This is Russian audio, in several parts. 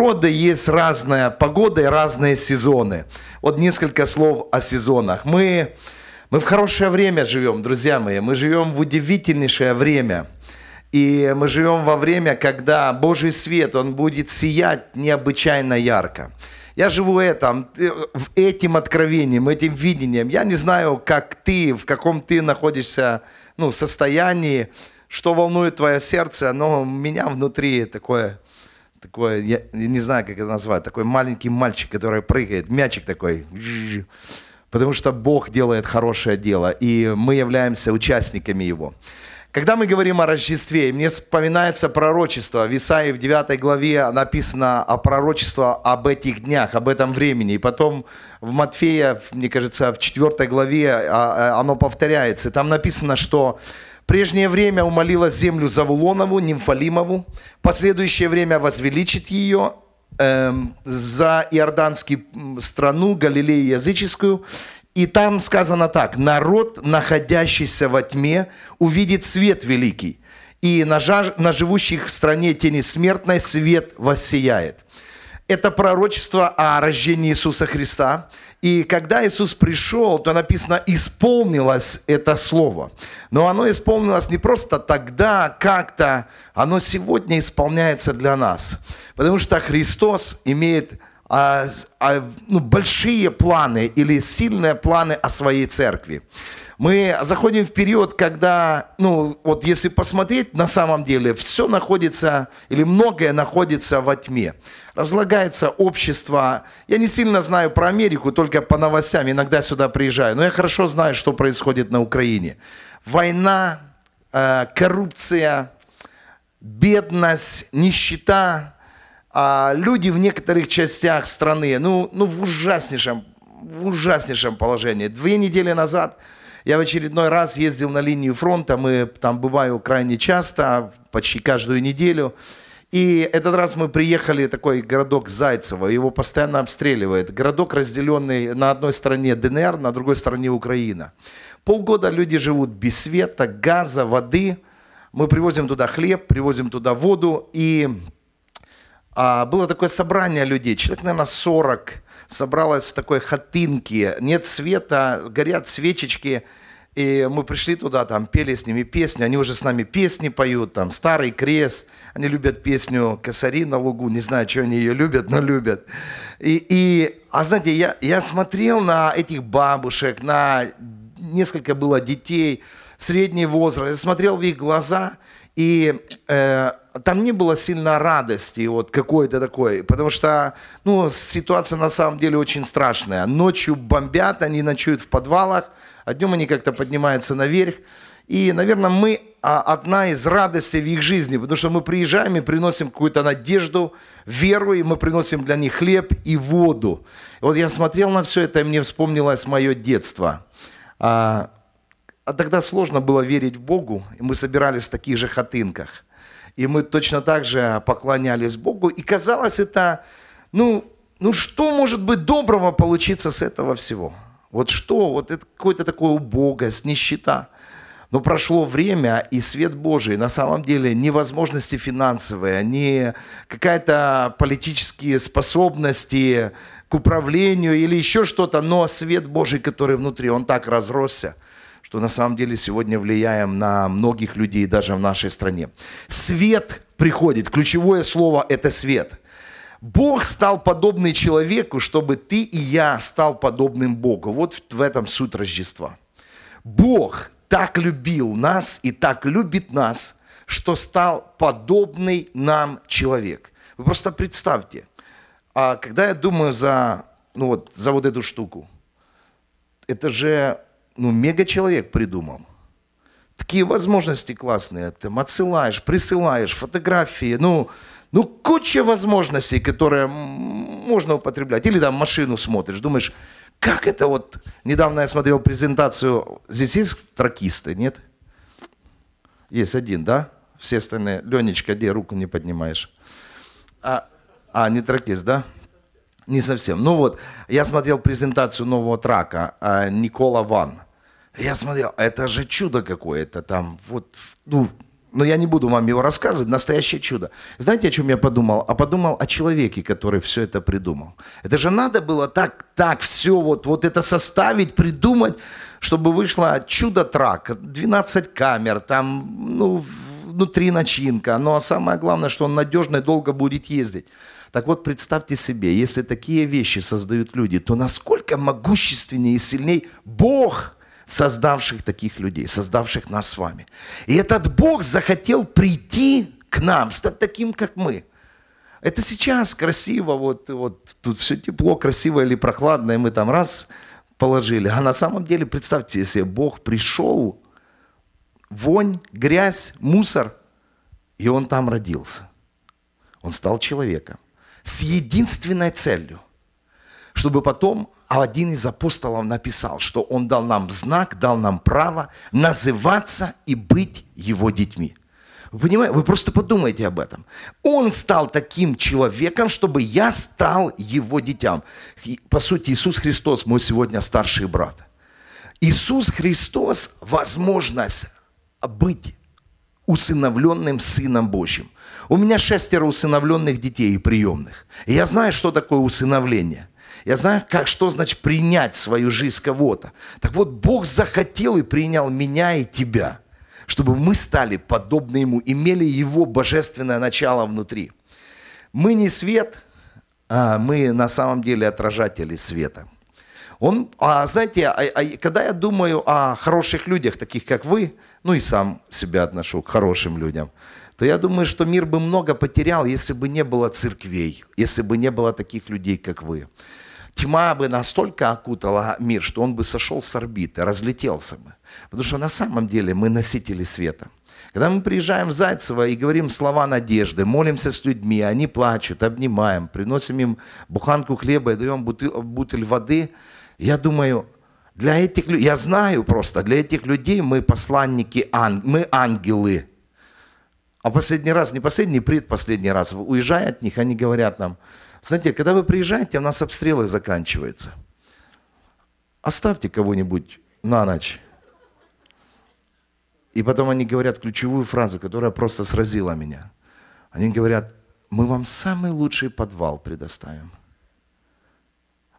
природы есть разная погода и разные сезоны. Вот несколько слов о сезонах. Мы, мы в хорошее время живем, друзья мои. Мы живем в удивительнейшее время. И мы живем во время, когда Божий свет, Он будет сиять необычайно ярко. Я живу этим, этим откровением, этим видением. Я не знаю, как ты, в каком ты находишься ну, состоянии, что волнует твое сердце, но у меня внутри такое такое, я не знаю, как это назвать, такой маленький мальчик, который прыгает, мячик такой. Потому что Бог делает хорошее дело, и мы являемся участниками его. Когда мы говорим о Рождестве, мне вспоминается пророчество. В Исаии в 9 главе написано о пророчестве об этих днях, об этом времени. И потом в Матфея, мне кажется, в 4 главе а, а, оно повторяется. Там написано, что прежнее время умолила землю Завулонову, Нимфалимову, последующее время возвеличит ее э, за иорданскую страну, Галилею языческую, и там сказано так, народ, находящийся во тьме, увидит свет великий, и на, жаж, на живущих в стране тени смертной свет воссияет. Это пророчество о рождении Иисуса Христа – и когда Иисус пришел, то написано, исполнилось это слово. Но оно исполнилось не просто тогда, как-то, оно сегодня исполняется для нас. Потому что Христос имеет а, а, ну, большие планы или сильные планы о своей церкви. Мы заходим в период, когда, ну, вот если посмотреть, на самом деле все находится, или многое находится во тьме. Разлагается общество. Я не сильно знаю про Америку, только по новостям, иногда сюда приезжаю, но я хорошо знаю, что происходит на Украине. Война, э, коррупция, бедность, нищета, а люди в некоторых частях страны, ну, ну в ужаснейшем, в ужаснейшем положении. Две недели назад я в очередной раз ездил на линию фронта, мы там бываю крайне часто, почти каждую неделю. И этот раз мы приехали в такой городок Зайцево, его постоянно обстреливает. Городок, разделенный на одной стороне ДНР, на другой стороне Украина. Полгода люди живут без света, газа, воды. Мы привозим туда хлеб, привозим туда воду. И а, было такое собрание людей, человек, наверное, 40 собралось в такой хатынке, нет света, горят свечечки, и мы пришли туда, там пели с ними песни, они уже с нами песни поют, там «Старый крест», они любят песню «Косари на лугу», не знаю, что они ее любят, но любят. И, и а знаете, я, я смотрел на этих бабушек, на несколько было детей, средний возраст, я смотрел в их глаза, и э, там не было сильно радости вот какой-то такой, потому что ну, ситуация на самом деле очень страшная. Ночью бомбят, они ночуют в подвалах, а днем они как-то поднимаются наверх. И, наверное, мы а, одна из радостей в их жизни, потому что мы приезжаем и приносим какую-то надежду, веру, и мы приносим для них хлеб и воду. И вот я смотрел на все это, и мне вспомнилось мое детство. А, а тогда сложно было верить в Богу, и мы собирались в таких же хатынках и мы точно так же поклонялись Богу. И казалось это, ну, ну что может быть доброго получиться с этого всего? Вот что? Вот это какое-то такое убогость, нищета. Но прошло время, и свет Божий на самом деле не возможности финансовые, не какая-то политические способности к управлению или еще что-то, но свет Божий, который внутри, он так разросся – что на самом деле сегодня влияем на многих людей даже в нашей стране. Свет приходит. Ключевое слово – это свет. Бог стал подобный человеку, чтобы ты и я стал подобным Богу. Вот в этом суть Рождества. Бог так любил нас и так любит нас, что стал подобный нам человек. Вы просто представьте, а когда я думаю за, ну вот, за вот эту штуку, это же ну, мега-человек придумал. Такие возможности классные. Ты отсылаешь, присылаешь фотографии, ну, ну, куча возможностей, которые можно употреблять. Или там машину смотришь, думаешь, как это вот... Недавно я смотрел презентацию, здесь есть тракисты, нет? Есть один, да? Все остальные. Ленечка, где руку не поднимаешь? А, а не тракист, да? Не совсем. Ну вот, я смотрел презентацию нового трака Никола Ван. Я смотрел, это же чудо какое-то там, вот, ну, но я не буду вам его рассказывать, настоящее чудо. Знаете, о чем я подумал? А подумал о человеке, который все это придумал. Это же надо было так, так все вот, вот это составить, придумать, чтобы вышло чудо-трак, 12 камер, там, ну, внутри начинка. Ну, а самое главное, что он надежно и долго будет ездить. Так вот, представьте себе, если такие вещи создают люди, то насколько могущественнее и сильней Бог – создавших таких людей, создавших нас с вами. И этот Бог захотел прийти к нам, стать таким, как мы. Это сейчас красиво, вот, вот тут все тепло, красиво или прохладно, и мы там раз положили. А на самом деле, представьте себе, Бог пришел, вонь, грязь, мусор, и Он там родился. Он стал человеком с единственной целью, чтобы потом один из апостолов написал, что он дал нам знак, дал нам право называться и быть его детьми. Вы понимаете, вы просто подумайте об этом. Он стал таким человеком, чтобы я стал его детям. По сути, Иисус Христос мой сегодня старший брат. Иисус Христос – возможность быть усыновленным Сыном Божьим. У меня шестеро усыновленных детей и приемных. И я знаю, что такое усыновление – я знаю, как, что значит принять свою жизнь кого-то. Так вот, Бог захотел и принял меня и тебя, чтобы мы стали подобны Ему, имели Его божественное начало внутри. Мы не свет, а мы на самом деле отражатели света. Он, а знаете, а, а, когда я думаю о хороших людях, таких как вы, ну и сам себя отношу к хорошим людям, то я думаю, что мир бы много потерял, если бы не было церквей, если бы не было таких людей, как вы тьма бы настолько окутала мир, что он бы сошел с орбиты, разлетелся бы. Потому что на самом деле мы носители света. Когда мы приезжаем в Зайцево и говорим слова надежды, молимся с людьми, они плачут, обнимаем, приносим им буханку хлеба и даем бутыль, бутыль воды, я думаю, для этих людей, я знаю просто, для этих людей мы посланники, мы ангелы. А последний раз, не последний, предпоследний раз, уезжая от них, они говорят нам, знаете, когда вы приезжаете, у нас обстрелы заканчиваются. Оставьте кого-нибудь на ночь. И потом они говорят ключевую фразу, которая просто сразила меня. Они говорят, мы вам самый лучший подвал предоставим.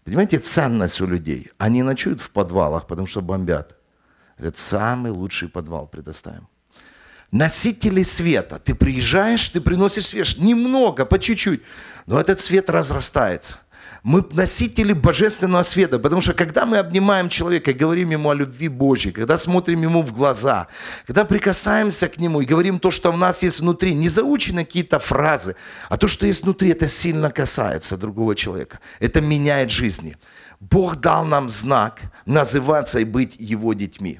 Понимаете, ценность у людей. Они ночуют в подвалах, потому что бомбят. Говорят, самый лучший подвал предоставим носители света. Ты приезжаешь, ты приносишь свет, немного, по чуть-чуть, но этот свет разрастается. Мы носители божественного света, потому что когда мы обнимаем человека и говорим ему о любви Божьей, когда смотрим ему в глаза, когда прикасаемся к нему и говорим то, что в нас есть внутри, не заучены какие-то фразы, а то, что есть внутри, это сильно касается другого человека. Это меняет жизни. Бог дал нам знак называться и быть его детьми.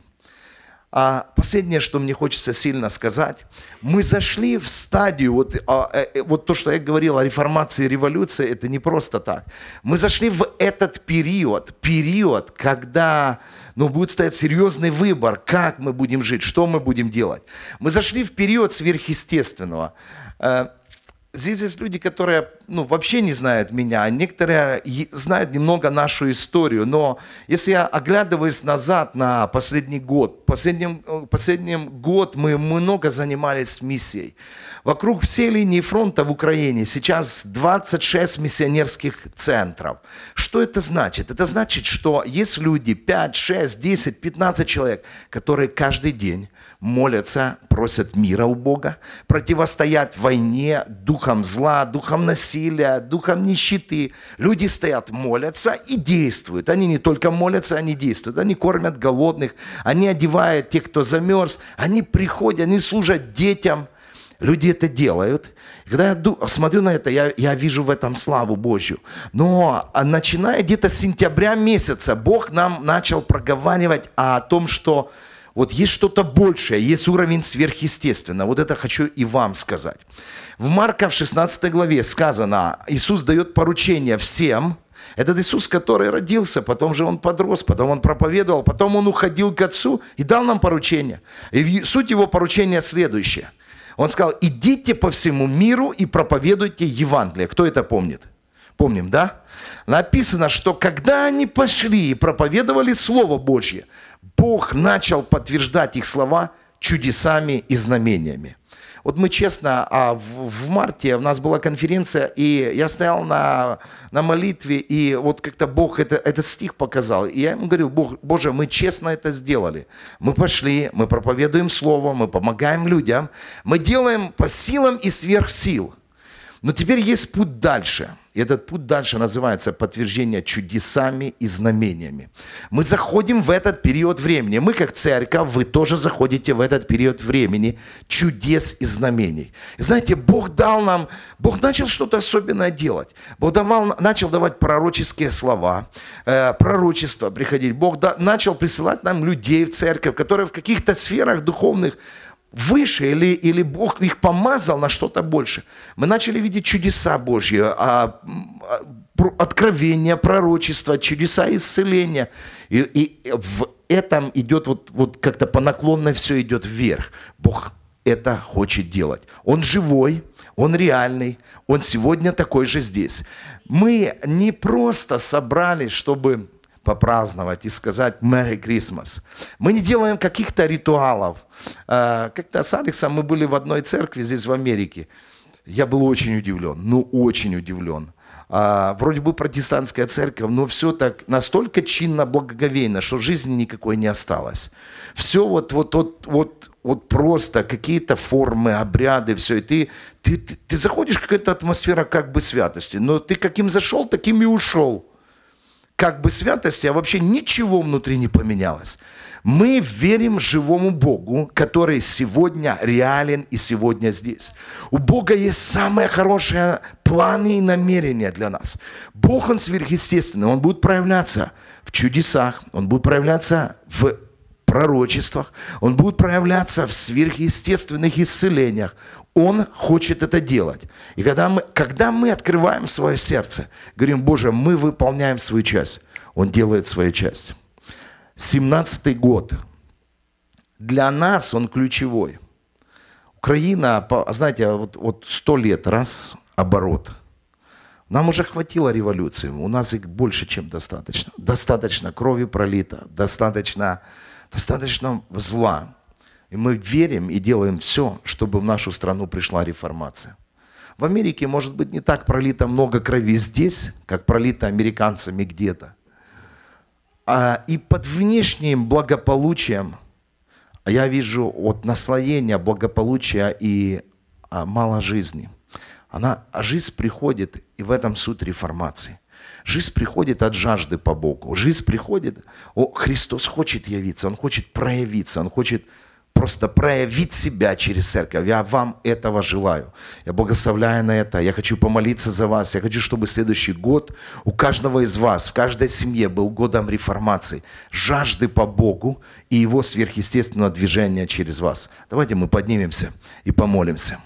А последнее, что мне хочется сильно сказать, мы зашли в стадию, вот, а, э, э, вот то, что я говорил о реформации и революции, это не просто так. Мы зашли в этот период, период, когда ну, будет стоять серьезный выбор, как мы будем жить, что мы будем делать. Мы зашли в период сверхъестественного. Здесь есть люди, которые ну, вообще не знают меня, а некоторые знают немного нашу историю, но если я оглядываюсь назад на последний год, последним, э, последним год мы много занимались миссией. Вокруг всей линии фронта в Украине сейчас 26 миссионерских центров. Что это значит? Это значит, что есть люди, 5, 6, 10, 15 человек, которые каждый день молятся, просят мира у Бога, противостоять войне, духом зла, духом насилия, духом нищеты. Люди стоят, молятся и действуют. Они не только молятся, они действуют. Они кормят голодных, они одевают тех, кто замерз, они приходят, они служат детям. Люди это делают. Когда я смотрю на это, я, я вижу в этом славу Божью. Но начиная где-то с сентября месяца, Бог нам начал проговаривать о том, что вот есть что-то большее, есть уровень сверхъестественного. Вот это хочу и вам сказать. В Марка в 16 главе сказано, Иисус дает поручение всем, этот Иисус, который родился, потом же он подрос, потом он проповедовал, потом он уходил к Отцу и дал нам поручение. И суть его поручения следующая. Он сказал, идите по всему миру и проповедуйте Евангелие. Кто это помнит? Помним, да? Написано, что когда они пошли и проповедовали Слово Божье, Бог начал подтверждать их слова чудесами и знамениями. вот мы честно, а в, в марте у нас была конференция, и я стоял на, на молитве, и вот как-то Бог это, этот стих показал. И я ему говорил, Бог, Боже, мы честно это сделали. Мы пошли, мы проповедуем Слово, мы помогаем людям, мы делаем по силам и сверх сил. Но теперь есть путь дальше. И этот путь дальше называется подтверждение чудесами и знамениями. Мы заходим в этот период времени. Мы как церковь, вы тоже заходите в этот период времени чудес и знамений. И знаете, Бог дал нам, Бог начал что-то особенное делать. Бог давал, начал давать пророческие слова, э, пророчества приходить. Бог да, начал присылать нам людей в церковь, которые в каких-то сферах духовных выше или, или Бог их помазал на что-то больше. Мы начали видеть чудеса Божьи, а, а, откровения, пророчества, чудеса исцеления. И, и в этом идет вот, вот как-то по наклонной все идет вверх. Бог это хочет делать. Он живой, он реальный, он сегодня такой же здесь. Мы не просто собрались, чтобы попраздновать и сказать Merry Christmas. Мы не делаем каких-то ритуалов. А, как-то с Алексом мы были в одной церкви здесь в Америке. Я был очень удивлен, ну очень удивлен. А, вроде бы протестантская церковь, но все так настолько чинно, благоговейно, что жизни никакой не осталось. Все вот, вот, вот, вот, вот просто какие-то формы, обряды, все. И ты, ты, ты, ты заходишь, какая-то атмосфера как бы святости, но ты каким зашел, таким и ушел как бы святости, а вообще ничего внутри не поменялось. Мы верим живому Богу, который сегодня реален и сегодня здесь. У Бога есть самые хорошие планы и намерения для нас. Бог, Он сверхъестественный, Он будет проявляться в чудесах, Он будет проявляться в пророчествах, Он будет проявляться в сверхъестественных исцелениях, он хочет это делать. И когда мы, когда мы открываем свое сердце, говорим, Боже, мы выполняем свою часть, Он делает свою часть. 17-й год. Для нас он ключевой. Украина, знаете, вот, вот 100 лет, раз, оборот. Нам уже хватило революции, у нас их больше, чем достаточно. Достаточно крови пролито, достаточно, достаточно зла. И мы верим и делаем все, чтобы в нашу страну пришла реформация. В Америке, может быть, не так пролито много крови здесь, как пролито американцами где-то. А, и под внешним благополучием я вижу вот наслоение благополучия и а, мало жизни. Она, а жизнь приходит, и в этом суть реформации. Жизнь приходит от жажды по Богу. Жизнь приходит, о, Христос хочет явиться, Он хочет проявиться, Он хочет просто проявить себя через церковь. Я вам этого желаю. Я благословляю на это. Я хочу помолиться за вас. Я хочу, чтобы следующий год у каждого из вас, в каждой семье был годом реформации, жажды по Богу и Его сверхъестественного движения через вас. Давайте мы поднимемся и помолимся.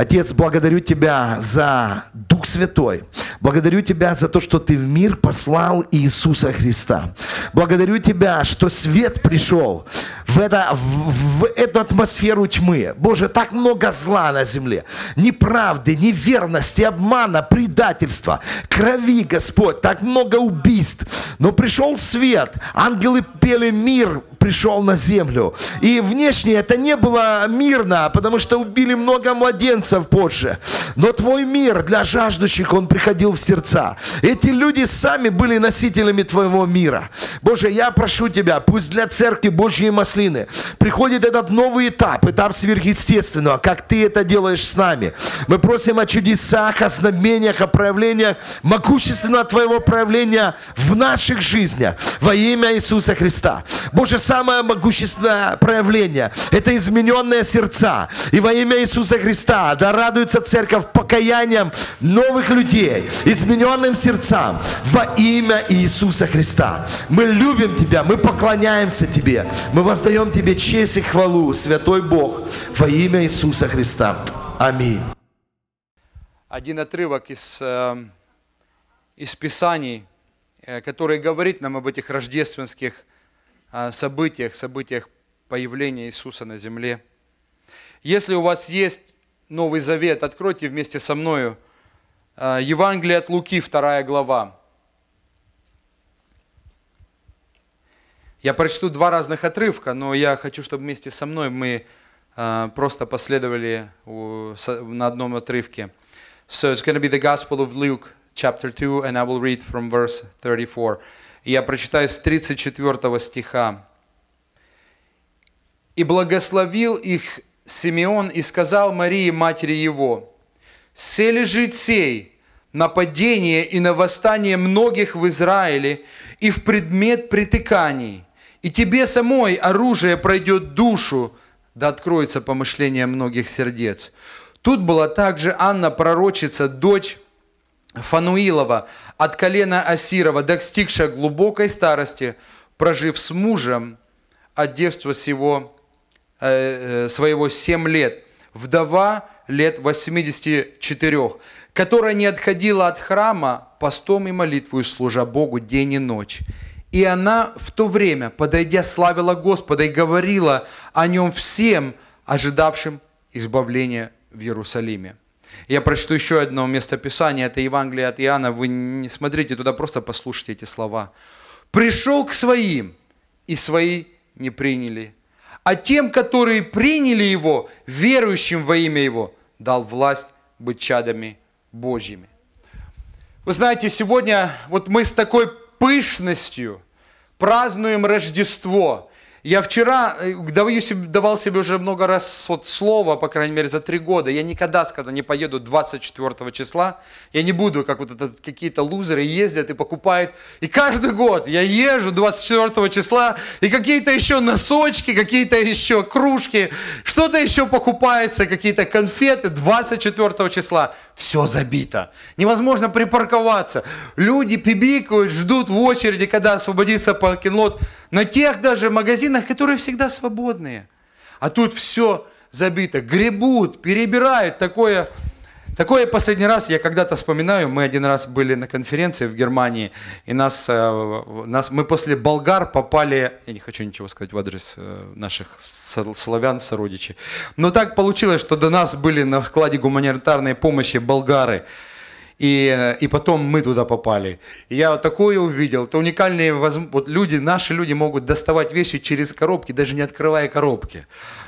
Отец, благодарю Тебя за Дух Святой. Благодарю Тебя за то, что Ты в мир послал Иисуса Христа. Благодарю Тебя, что свет пришел в, это, в, в эту атмосферу тьмы. Боже, так много зла на земле. Неправды, неверности, обмана, предательства, крови, Господь. Так много убийств. Но пришел свет. Ангелы пели мир, пришел на землю. И внешне это не было мирно, потому что убили много младенцев позже. Но твой мир для жаждущих, он приходил в сердца. Эти люди сами были носителями твоего мира. Боже, я прошу тебя, пусть для церкви Божьей Маслины приходит этот новый этап, этап сверхъестественного, как ты это делаешь с нами. Мы просим о чудесах, о знамениях, о проявлениях могущественного твоего проявления в наших жизнях во имя Иисуса Христа. Боже, самое могущественное проявление – это измененные сердца. И во имя Иисуса Христа да радуется церковь покаянием новых людей, измененным сердцам во имя Иисуса Христа. Мы любим Тебя, мы поклоняемся Тебе, мы воздаем Тебе честь и хвалу, Святой Бог, во имя Иисуса Христа. Аминь. Один отрывок из, э, из Писаний, э, который говорит нам об этих рождественских событиях, событиях появления Иисуса на земле. Если у вас есть Новый Завет, откройте вместе со мною а, Евангелие от Луки, вторая глава. Я прочту два разных отрывка, но я хочу, чтобы вместе со мной мы э, просто последовали на одном отрывке. So it's going to be the Gospel of Luke, chapter 2, and I will read from verse 34. Я прочитаю с 34 стиха. «И благословил их Симеон и сказал Марии, матери его, «Се лежит сей, нападение и на восстание многих в Израиле и в предмет притыканий, и тебе самой оружие пройдет душу, да откроется помышление многих сердец». Тут была также Анна, пророчица, дочь Фануилова, от колена Асирова, достигшая глубокой старости, прожив с мужем от девства сего, э, э своего семь лет, вдова лет 84, которая не отходила от храма постом и молитвою, служа Богу день и ночь. И она в то время, подойдя, славила Господа и говорила о нем всем, ожидавшим избавления в Иерусалиме. Я прочту еще одно местописание, это Евангелие от Иоанна. Вы не смотрите туда, просто послушайте эти слова. «Пришел к своим, и свои не приняли. А тем, которые приняли Его, верующим во имя Его, дал власть быть чадами Божьими». Вы знаете, сегодня вот мы с такой пышностью празднуем Рождество – я вчера э, давал себе, давал себе уже много раз вот слово, по крайней мере, за три года. Я никогда, когда не поеду 24 числа, я не буду, как вот это, какие-то лузеры ездят и покупают. И каждый год я езжу 24 числа, и какие-то еще носочки, какие-то еще кружки, что-то еще покупается, какие-то конфеты 24 числа. Все забито. Невозможно припарковаться. Люди пибикают, ждут в очереди, когда освободится паркинг-лот на тех даже магазинах, которые всегда свободные. А тут все забито, гребут, перебирают. Такое, такое последний раз я когда-то вспоминаю, мы один раз были на конференции в Германии, и нас, э, нас, мы после болгар попали, я не хочу ничего сказать в адрес э, наших славян, сородичей, но так получилось, что до нас были на складе гуманитарной помощи болгары, и, и потом мы туда попали. И я вот такое увидел. Это уникальные вот люди, наши люди могут доставать вещи через коробки, даже не открывая коробки.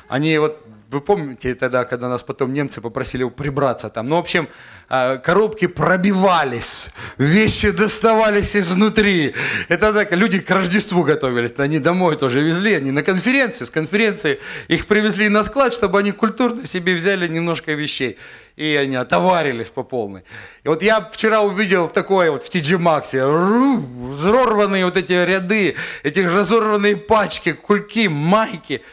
Они вот вы помните тогда, когда нас потом немцы попросили прибраться там? Ну, в общем, а, коробки пробивались, вещи доставались изнутри. Это так, люди к Рождеству готовились. Они домой тоже везли, они на конференцию, с конференции их привезли на склад, чтобы они культурно себе взяли немножко вещей. И они отоварились по полной. И вот я вчера увидел такое вот в TG Maxx взорванные вот эти ряды, эти разорванные пачки, кульки, майки –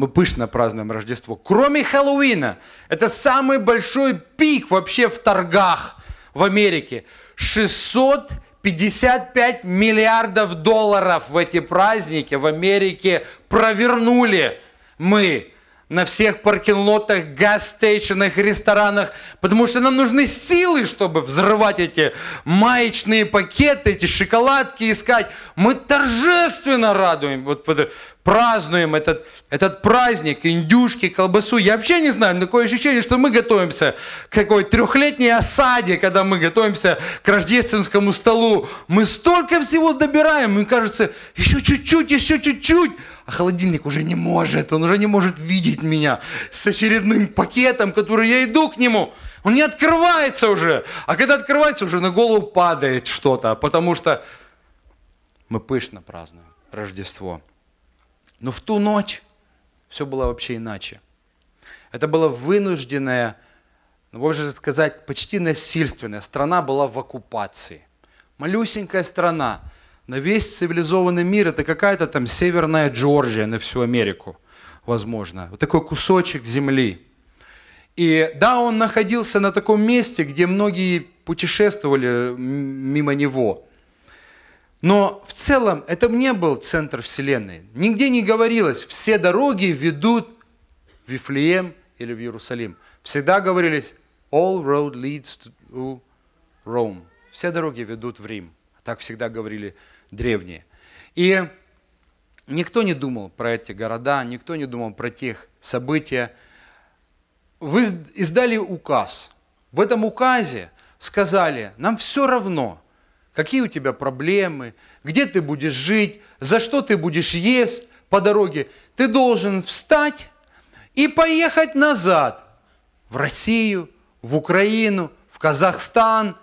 мы пышно празднуем Рождество. Кроме Хэллоуина, это самый большой пик вообще в торгах в Америке. 655 миллиардов долларов в эти праздники в Америке провернули мы на всех паркинг-лотах, газ-стейшенах, ресторанах, потому что нам нужны силы, чтобы взрывать эти маечные пакеты, эти шоколадки искать. Мы торжественно радуем, вот, празднуем этот, этот праздник, индюшки, колбасу. Я вообще не знаю, такое ощущение, что мы готовимся к какой трехлетней осаде, когда мы готовимся к рождественскому столу. Мы столько всего добираем, мне кажется, еще чуть-чуть, еще чуть-чуть. А холодильник уже не может, он уже не может видеть меня с очередным пакетом, который я иду к нему. Он не открывается уже. А когда открывается, уже на голову падает что-то, потому что мы пышно празднуем Рождество. Но в ту ночь все было вообще иначе. Это было вынужденное, ну, можно сказать, почти насильственное. Страна была в оккупации. Малюсенькая страна. На весь цивилизованный мир это какая-то там северная Джорджия на всю Америку, возможно. Вот такой кусочек земли. И да, он находился на таком месте, где многие путешествовали мимо него – но в целом это не был центр Вселенной. Нигде не говорилось, все дороги ведут в Вифлеем или в Иерусалим. Всегда говорились, all road leads to Rome. Все дороги ведут в Рим. Так всегда говорили древние. И никто не думал про эти города, никто не думал про тех события. Вы издали указ. В этом указе сказали, нам все равно – какие у тебя проблемы, где ты будешь жить, за что ты будешь есть по дороге. Ты должен встать и поехать назад в Россию, в Украину, в Казахстан,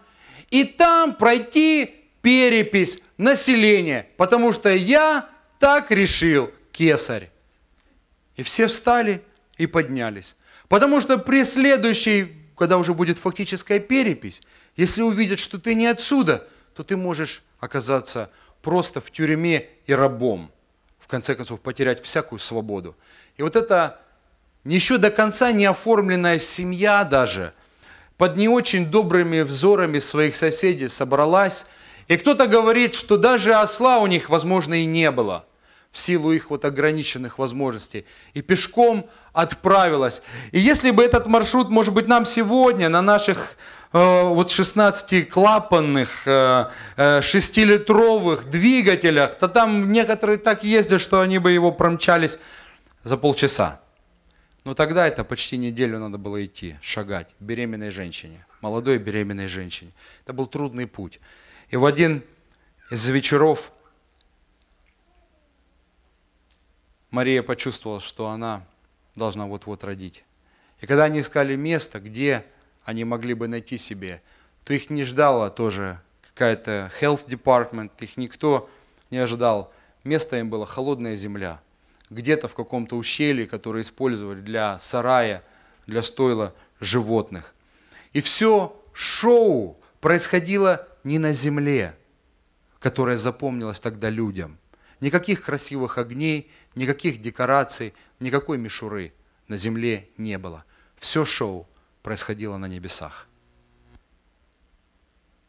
и там пройти перепись населения, потому что я так решил, кесарь. И все встали и поднялись. Потому что при следующей, когда уже будет фактическая перепись, если увидят, что ты не отсюда, то ты можешь оказаться просто в тюрьме и рабом. В конце концов, потерять всякую свободу. И вот эта еще до конца не оформленная семья даже, под не очень добрыми взорами своих соседей собралась. И кто-то говорит, что даже осла у них, возможно, и не было в силу их вот ограниченных возможностей. И пешком отправилась. И если бы этот маршрут, может быть, нам сегодня на наших э, вот 16-клапанных, э, э, 6-литровых двигателях, то там некоторые так ездят, что они бы его промчались за полчаса. Но тогда это почти неделю надо было идти, шагать беременной женщине, молодой беременной женщине. Это был трудный путь. И в один из вечеров Мария почувствовала, что она должна вот-вот родить. И когда они искали место, где они могли бы найти себе, то их не ждала тоже какая-то health department, их никто не ожидал. Место им было холодная земля – где-то в каком-то ущелье, которое использовали для сарая, для стойла животных. И все шоу происходило не на земле, которая запомнилась тогда людям. Никаких красивых огней, никаких декораций, никакой мишуры на земле не было. Все шоу происходило на небесах.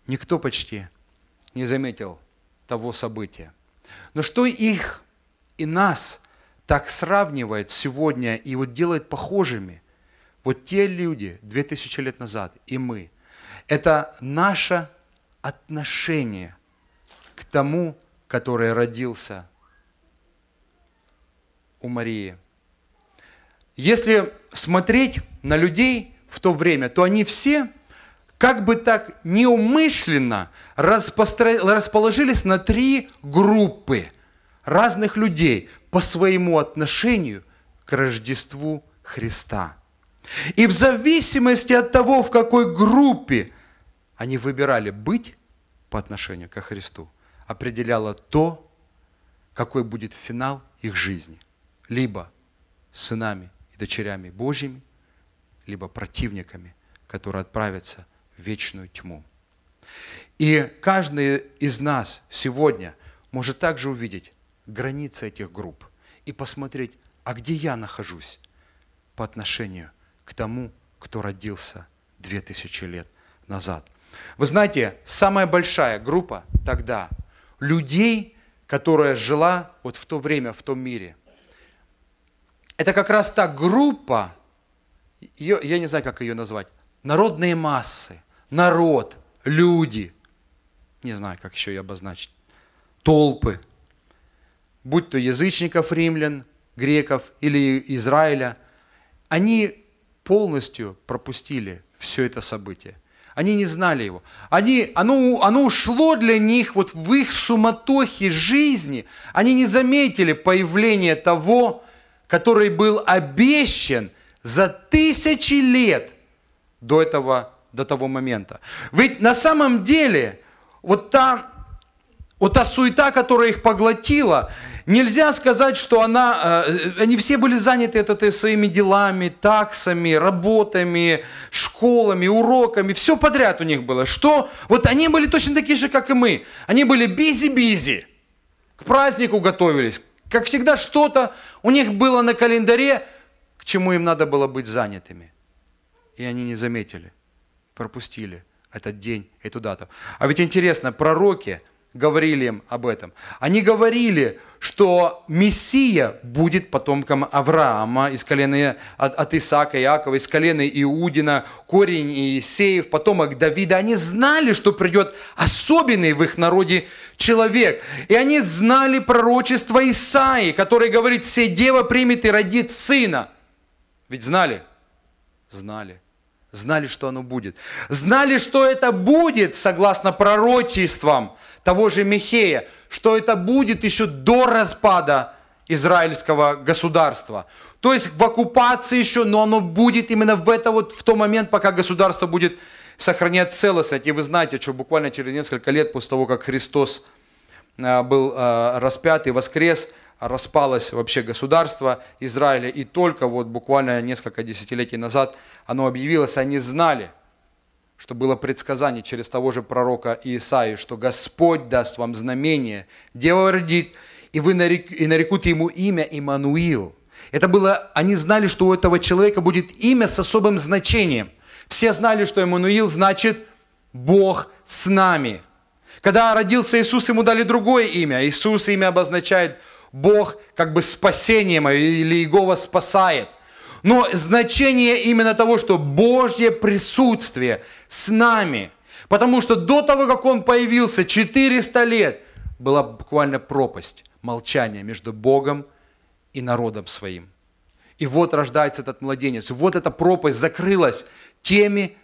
Никто почти не заметил того события. Но что их и нас так сравнивает сегодня и вот делает похожими. Вот те люди 2000 лет назад и мы. Это наше отношение к тому, который родился у Марии. Если смотреть на людей в то время, то они все как бы так неумышленно расположились на три группы разных людей по своему отношению к Рождеству Христа. И в зависимости от того, в какой группе они выбирали быть по отношению ко Христу, определяло то, какой будет финал их жизни. Либо сынами и дочерями Божьими, либо противниками, которые отправятся в вечную тьму. И каждый из нас сегодня может также увидеть границы этих групп и посмотреть, а где я нахожусь по отношению к тому, кто родился две тысячи лет назад. Вы знаете, самая большая группа тогда людей, которая жила вот в то время, в том мире, это как раз та группа, ее, я не знаю, как ее назвать, народные массы, народ, люди, не знаю, как еще ее обозначить, толпы, будь то язычников римлян, греков или Израиля, они полностью пропустили все это событие. Они не знали его. Они, оно, оно ушло для них вот в их суматохе жизни. Они не заметили появления того, который был обещан за тысячи лет до, этого, до того момента. Ведь на самом деле вот та, вот та суета, которая их поглотила, Нельзя сказать, что она, э, они все были заняты это, своими делами, таксами, работами, школами, уроками, все подряд у них было. Что? Вот они были точно такие же, как и мы. Они были бизи-бизи, к празднику готовились. Как всегда, что-то у них было на календаре, к чему им надо было быть занятыми. И они не заметили, пропустили этот день, эту дату. А ведь интересно, пророки – говорили им об этом. Они говорили, что Мессия будет потомком Авраама из колена от, от Исаака, Иакова, из колена Иудина, корень Иисеев, потомок Давида. Они знали, что придет особенный в их народе человек. И они знали пророчество Исаи, который говорит, «Се дева примет и родит сына». Ведь знали? Знали. Знали, что оно будет. Знали, что это будет, согласно пророчествам того же Михея, что это будет еще до распада израильского государства. То есть в оккупации еще, но оно будет именно в это вот, в тот момент, пока государство будет сохранять целостность. И вы знаете, что буквально через несколько лет после того, как Христос э, был э, распят и воскрес, распалось вообще государство Израиля, и только вот буквально несколько десятилетий назад оно объявилось, они знали, что было предсказание через того же пророка Иисаию, что Господь даст вам знамение, дева родит, и вы нарек, и нарекут ему имя Имануил. Это было, они знали, что у этого человека будет имя с особым значением. Все знали, что Имануил значит Бог с нами. Когда родился Иисус, ему дали другое имя. Иисус имя обозначает Бог как бы спасением или Иегова спасает. Но значение именно того, что Божье присутствие с нами. Потому что до того, как Он появился, 400 лет, была буквально пропасть, молчания между Богом и народом своим. И вот рождается этот младенец. Вот эта пропасть закрылась теми,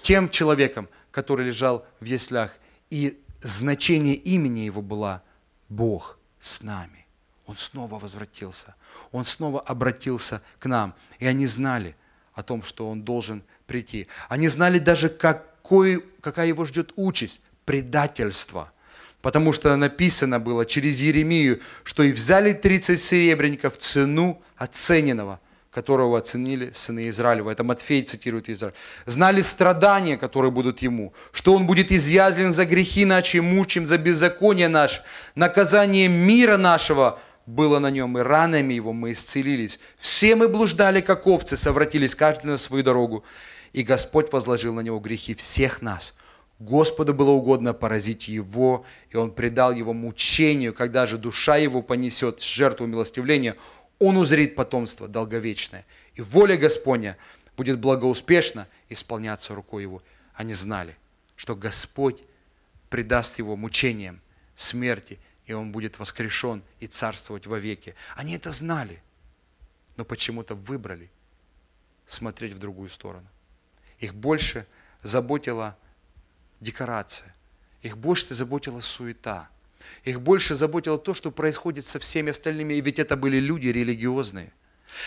тем человеком, который лежал в яслях. И значение имени его было Бог с нами. Он снова возвратился. Он снова обратился к нам. И они знали о том, что он должен прийти. Они знали даже, какой, какая его ждет участь. Предательство. Потому что написано было через Еремию, что и взяли 30 серебряников цену оцененного, которого оценили сыны Израилева. Это Матфей цитирует Израиль. Знали страдания, которые будут ему, что он будет изъязлен за грехи наши, мучим за беззаконие наше, наказание мира нашего было на нем, и ранами его мы исцелились. Все мы блуждали, как овцы, совратились каждый на свою дорогу. И Господь возложил на него грехи всех нас. Господу было угодно поразить его, и он предал его мучению, когда же душа его понесет жертву милостивления, он узрит потомство долговечное. И воля Господня будет благоуспешно исполняться рукой его. Они знали, что Господь предаст его мучениям, смерти и он будет воскрешен и царствовать вовеки. Они это знали, но почему-то выбрали смотреть в другую сторону. Их больше заботила декорация, их больше заботила суета, их больше заботило то, что происходит со всеми остальными, и ведь это были люди религиозные.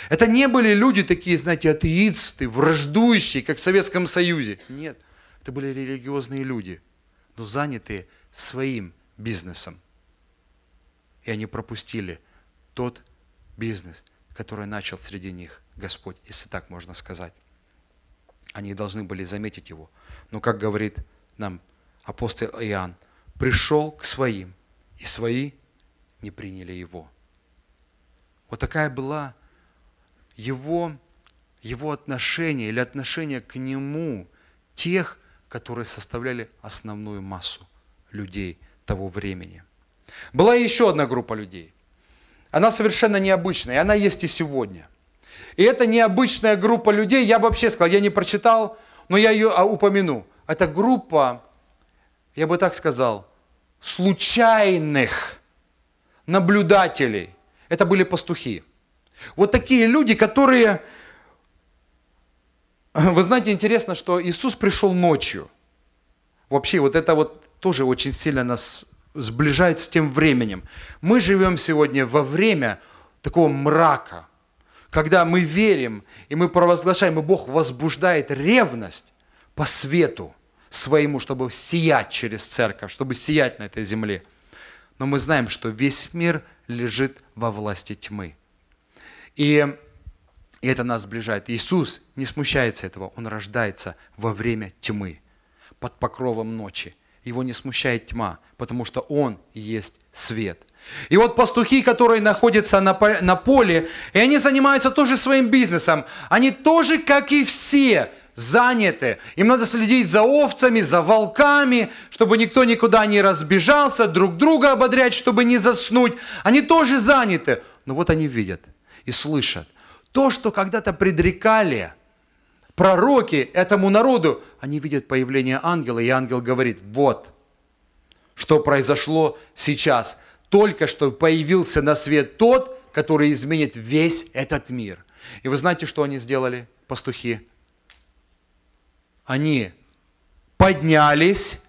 Это не были люди такие, знаете, атеисты, враждующие, как в Советском Союзе. Нет, это были религиозные люди, но занятые своим бизнесом – и они пропустили тот бизнес, который начал среди них Господь, если так можно сказать. Они должны были заметить его. Но, как говорит нам апостол Иоанн, пришел к своим, и свои не приняли его. Вот такая была его, его отношение или отношение к нему тех, которые составляли основную массу людей того времени. Была еще одна группа людей. Она совершенно необычная, и она есть и сегодня. И эта необычная группа людей, я бы вообще сказал, я не прочитал, но я ее а, упомяну. Это группа, я бы так сказал, случайных наблюдателей. Это были пастухи. Вот такие люди, которые... Вы знаете, интересно, что Иисус пришел ночью. Вообще, вот это вот тоже очень сильно нас сближает с тем временем. Мы живем сегодня во время такого мрака, когда мы верим и мы провозглашаем, и Бог возбуждает ревность по свету своему, чтобы сиять через церковь, чтобы сиять на этой земле. Но мы знаем, что весь мир лежит во власти тьмы. И, и это нас сближает. Иисус не смущается этого, Он рождается во время тьмы, под покровом ночи его не смущает тьма, потому что он есть свет. И вот пастухи, которые находятся на, поле, и они занимаются тоже своим бизнесом, они тоже, как и все, заняты. Им надо следить за овцами, за волками, чтобы никто никуда не разбежался, друг друга ободрять, чтобы не заснуть. Они тоже заняты. Но вот они видят и слышат. То, что когда-то предрекали – пророки этому народу, они видят появление ангела, и ангел говорит, вот, что произошло сейчас. Только что появился на свет тот, который изменит весь этот мир. И вы знаете, что они сделали, пастухи? Они поднялись,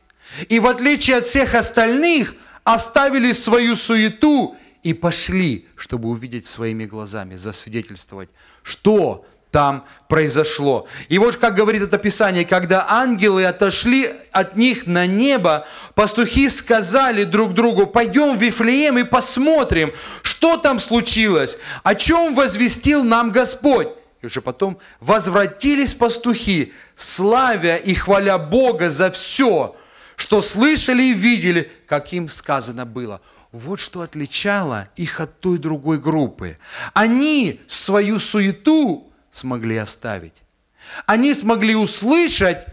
и в отличие от всех остальных, оставили свою суету и пошли, чтобы увидеть своими глазами, засвидетельствовать, что там произошло. И вот как говорит это Писание, когда ангелы отошли от них на небо, пастухи сказали друг другу, пойдем в Вифлеем и посмотрим, что там случилось, о чем возвестил нам Господь. И уже потом возвратились пастухи, славя и хваля Бога за все, что слышали и видели, как им сказано было. Вот что отличало их от той другой группы. Они свою суету смогли оставить. Они смогли услышать,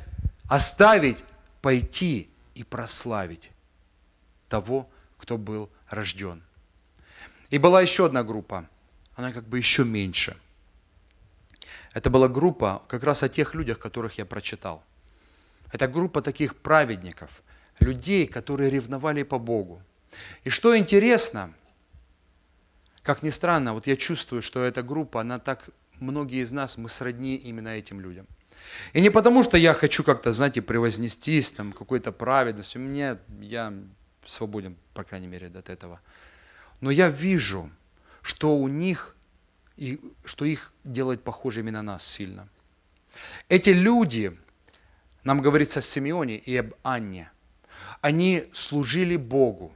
оставить, пойти и прославить того, кто был рожден. И была еще одна группа, она как бы еще меньше. Это была группа как раз о тех людях, которых я прочитал. Это группа таких праведников, людей, которые ревновали по Богу. И что интересно, как ни странно, вот я чувствую, что эта группа, она так многие из нас, мы сродни именно этим людям. И не потому, что я хочу как-то, знаете, превознестись, там, какой-то праведностью. Мне, я свободен, по крайней мере, от этого. Но я вижу, что у них, и что их делает похожими на нас сильно. Эти люди, нам говорится о Симеоне и об Анне, они служили Богу.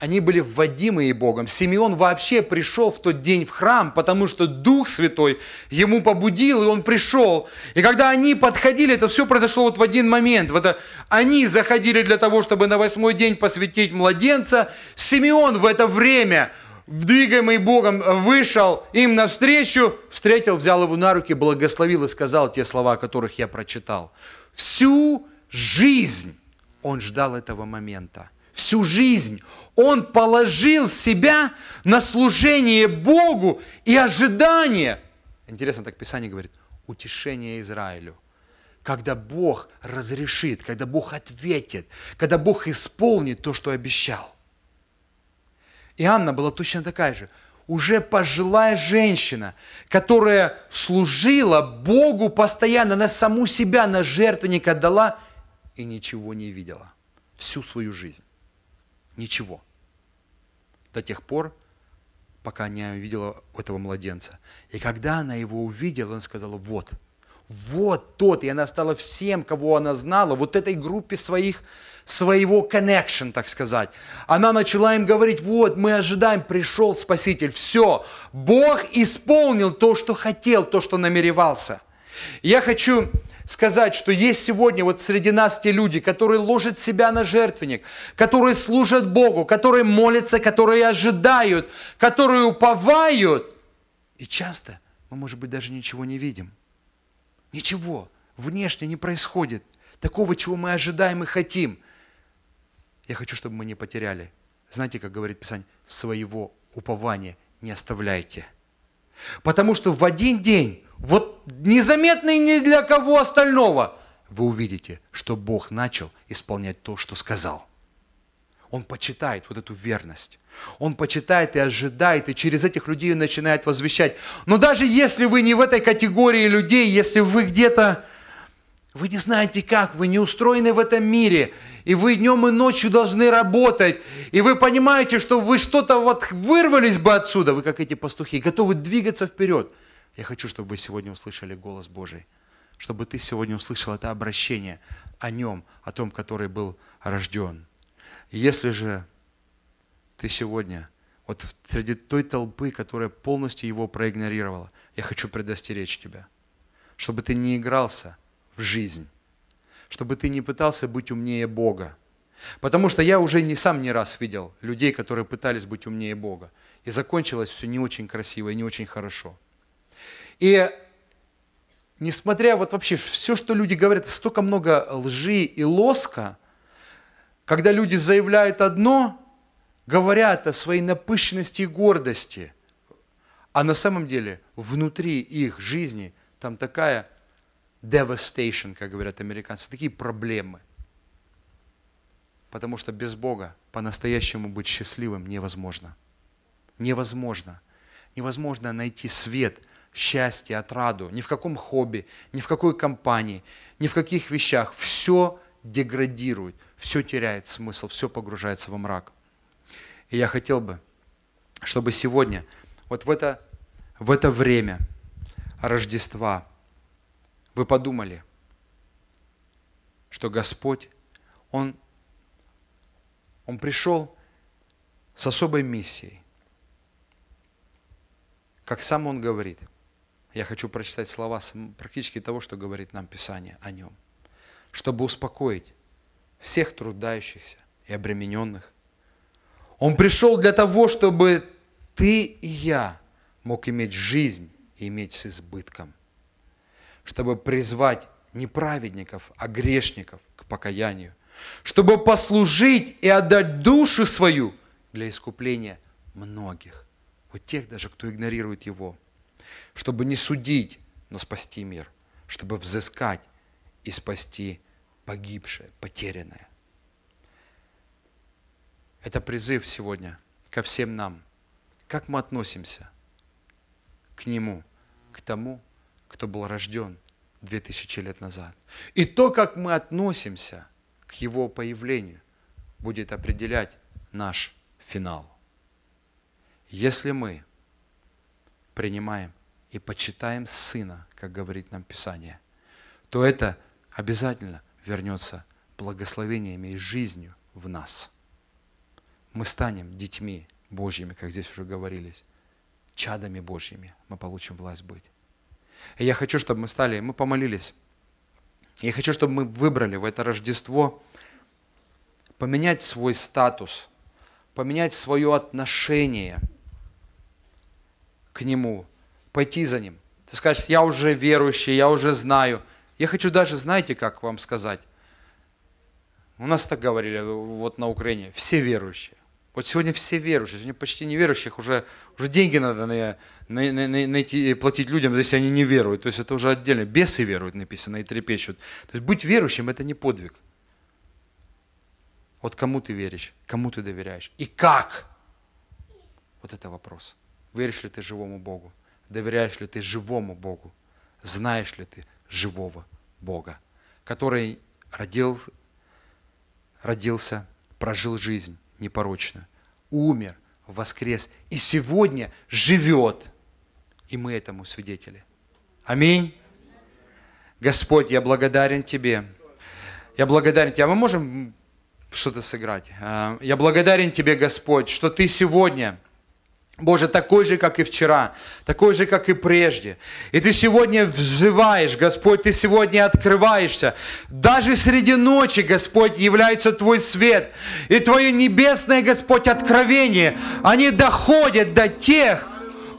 Они были вводимые Богом. Симеон вообще пришел в тот день в храм, потому что Дух Святой ему побудил, и он пришел. И когда они подходили, это все произошло вот в один момент. Вот это, они заходили для того, чтобы на восьмой день посвятить младенца. Симеон в это время, двигаемый Богом, вышел им навстречу, встретил, взял его на руки, благословил и сказал те слова, о которых я прочитал. Всю жизнь он ждал этого момента всю жизнь. Он положил себя на служение Богу и ожидание. Интересно, так Писание говорит, утешение Израилю. Когда Бог разрешит, когда Бог ответит, когда Бог исполнит то, что обещал. И Анна была точно такая же. Уже пожилая женщина, которая служила Богу постоянно, на саму себя, на жертвенника дала и ничего не видела всю свою жизнь. Ничего. До тех пор, пока не увидела этого младенца. И когда она его увидела, она сказала, вот, вот тот. И она стала всем, кого она знала, вот этой группе своих, своего connection, так сказать. Она начала им говорить, вот, мы ожидаем, пришел Спаситель. Все, Бог исполнил то, что хотел, то, что намеревался. Я хочу сказать, что есть сегодня вот среди нас те люди, которые ложат себя на жертвенник, которые служат Богу, которые молятся, которые ожидают, которые уповают. И часто мы, может быть, даже ничего не видим. Ничего внешне не происходит. Такого, чего мы ожидаем и хотим. Я хочу, чтобы мы не потеряли. Знаете, как говорит Писание, своего упования не оставляйте. Потому что в один день вот незаметно и ни для кого остального, вы увидите, что Бог начал исполнять то, что сказал. Он почитает вот эту верность. Он почитает и ожидает, и через этих людей начинает возвещать. Но даже если вы не в этой категории людей, если вы где-то, вы не знаете как, вы не устроены в этом мире, и вы днем и ночью должны работать, и вы понимаете, что вы что-то вот вырвались бы отсюда, вы как эти пастухи, готовы двигаться вперед – я хочу, чтобы вы сегодня услышали голос Божий, чтобы ты сегодня услышал это обращение о нем, о том, который был рожден. Если же ты сегодня вот среди той толпы, которая полностью его проигнорировала, я хочу предостеречь тебя, чтобы ты не игрался в жизнь, чтобы ты не пытался быть умнее Бога. Потому что я уже не сам не раз видел людей, которые пытались быть умнее Бога. И закончилось все не очень красиво и не очень хорошо. И несмотря вот вообще все, что люди говорят, столько много лжи и лоска, когда люди заявляют одно, говорят о своей напыщенности и гордости, а на самом деле внутри их жизни там такая devastation, как говорят американцы, такие проблемы. Потому что без Бога по-настоящему быть счастливым невозможно. Невозможно. Невозможно найти свет – счастье, отраду, ни в каком хобби, ни в какой компании, ни в каких вещах. Все деградирует, все теряет смысл, все погружается во мрак. И я хотел бы, чтобы сегодня, вот в это, в это время Рождества, вы подумали, что Господь, Он, Он пришел с особой миссией. Как сам Он говорит, я хочу прочитать слова практически того, что говорит нам Писание о Нем, чтобы успокоить всех труждающихся и обремененных. Он пришел для того, чтобы ты и я мог иметь жизнь и иметь с избытком, чтобы призвать не праведников, а грешников к покаянию, чтобы послужить и отдать душу свою для искупления многих, вот тех даже, кто игнорирует Его, чтобы не судить, но спасти мир, чтобы взыскать и спасти погибшее, потерянное. Это призыв сегодня ко всем нам. Как мы относимся к Нему, к тому, кто был рожден 2000 лет назад. И то, как мы относимся к Его появлению, будет определять наш финал. Если мы принимаем и почитаем Сына, как говорит нам Писание, то это обязательно вернется благословениями и жизнью в нас. Мы станем детьми Божьими, как здесь уже говорились, чадами Божьими. Мы получим власть быть. И я хочу, чтобы мы стали, мы помолились. Я хочу, чтобы мы выбрали в это Рождество поменять свой статус, поменять свое отношение к Нему, пойти за Ним. Ты скажешь, я уже верующий, я уже знаю – я хочу даже, знаете, как вам сказать? У нас так говорили вот на Украине, все верующие. Вот сегодня все верующие, сегодня почти неверующих уже, уже деньги надо на, на, на, найти, платить людям, если они не веруют. То есть это уже отдельно. Бесы веруют, написано, и трепещут. То есть быть верующим – это не подвиг. Вот кому ты веришь, кому ты доверяешь и как? Вот это вопрос. Веришь ли ты живому Богу? Доверяешь ли ты живому Богу? Знаешь ли ты живого Бога, который родил, родился, прожил жизнь непорочную, умер, воскрес и сегодня живет. И мы этому свидетели. Аминь. Господь, я благодарен Тебе. Я благодарен Тебе. А мы можем что-то сыграть? А, я благодарен Тебе, Господь, что Ты сегодня Боже, такой же, как и вчера, такой же, как и прежде. И ты сегодня взываешь, Господь, ты сегодня открываешься. Даже среди ночи, Господь, является Твой свет. И Твое небесное, Господь, откровение, они доходят до тех,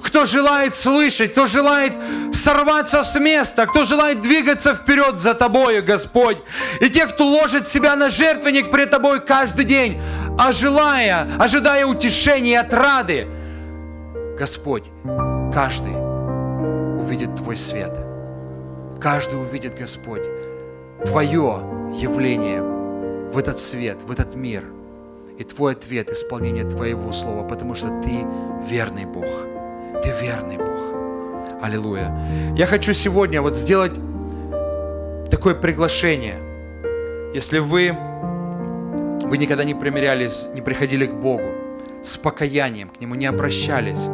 кто желает слышать, кто желает сорваться с места, кто желает двигаться вперед за Тобою, Господь. И те, кто ложит себя на жертвенник пред Тобой каждый день, ожидая, ожидая утешения и отрады, Господь, каждый увидит Твой свет. Каждый увидит, Господь, Твое явление в этот свет, в этот мир. И Твой ответ, исполнение Твоего Слова, потому что Ты верный Бог. Ты верный Бог. Аллилуйя. Я хочу сегодня вот сделать такое приглашение. Если вы, вы никогда не примирялись, не приходили к Богу, с покаянием к Нему, не обращались.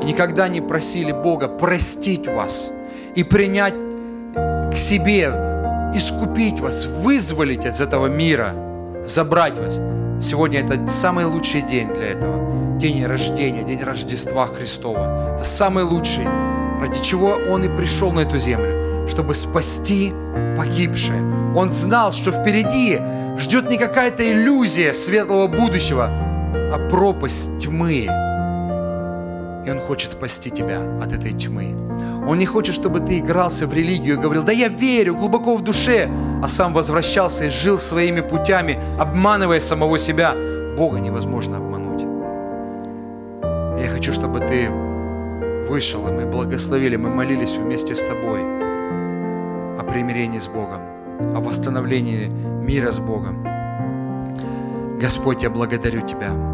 И никогда не просили Бога простить вас и принять к себе, искупить вас, вызволить из этого мира, забрать вас. Сегодня это самый лучший день для этого. День рождения, день Рождества Христова. Это самый лучший, ради чего Он и пришел на эту землю, чтобы спасти погибшее. Он знал, что впереди ждет не какая-то иллюзия светлого будущего, а пропасть тьмы. И Он хочет спасти тебя от этой тьмы. Он не хочет, чтобы ты игрался в религию и говорил, да я верю глубоко в душе, а сам возвращался и жил своими путями, обманывая самого себя. Бога невозможно обмануть. Я хочу, чтобы ты вышел, и мы благословили, мы молились вместе с тобой о примирении с Богом, о восстановлении мира с Богом. Господь, я благодарю Тебя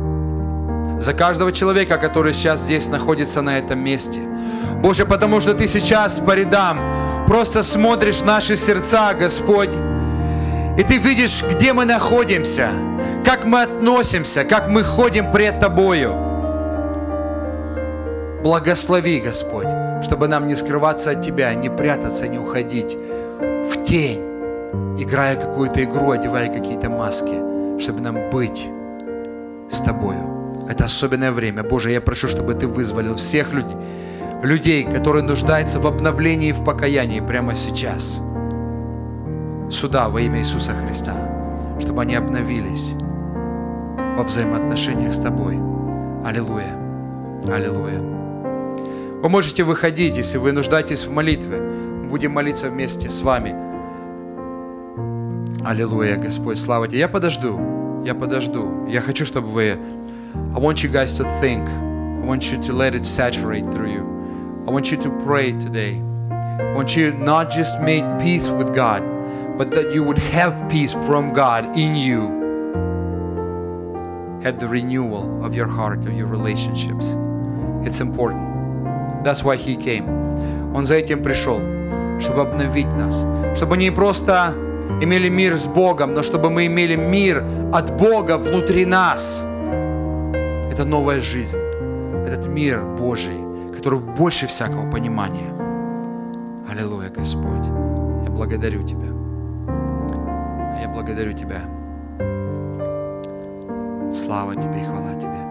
за каждого человека, который сейчас здесь находится на этом месте. Боже, потому что Ты сейчас по рядам просто смотришь наши сердца, Господь, и Ты видишь, где мы находимся, как мы относимся, как мы ходим пред Тобою. Благослови, Господь, чтобы нам не скрываться от Тебя, не прятаться, не уходить в тень, играя какую-то игру, одевая какие-то маски, чтобы нам быть с Тобою. Это особенное время. Боже, я прошу, чтобы Ты вызволил всех людей, людей, которые нуждаются в обновлении и в покаянии прямо сейчас. Сюда во имя Иисуса Христа, чтобы они обновились во взаимоотношениях с Тобой. Аллилуйя. Аллилуйя. Вы можете выходить, если вы нуждаетесь в молитве. Мы будем молиться вместе с вами. Аллилуйя, Господь, слава Тебе. Я подожду, я подожду. Я хочу, чтобы вы... I want you guys to think. I want you to let it saturate through you. I want you to pray today. I want you not just make peace with God, but that you would have peace from God in you. Have the renewal of your heart, of your relationships. It's important. That's why He came. Он за этим пришел, чтобы обновить нас, чтобы не просто имели мир с Богом, но чтобы мы имели мир от Бога внутри нас. – Это новая жизнь, этот мир Божий, который больше всякого понимания. Аллилуйя, Господь. Я благодарю Тебя. Я благодарю Тебя. Слава Тебе и хвала Тебе.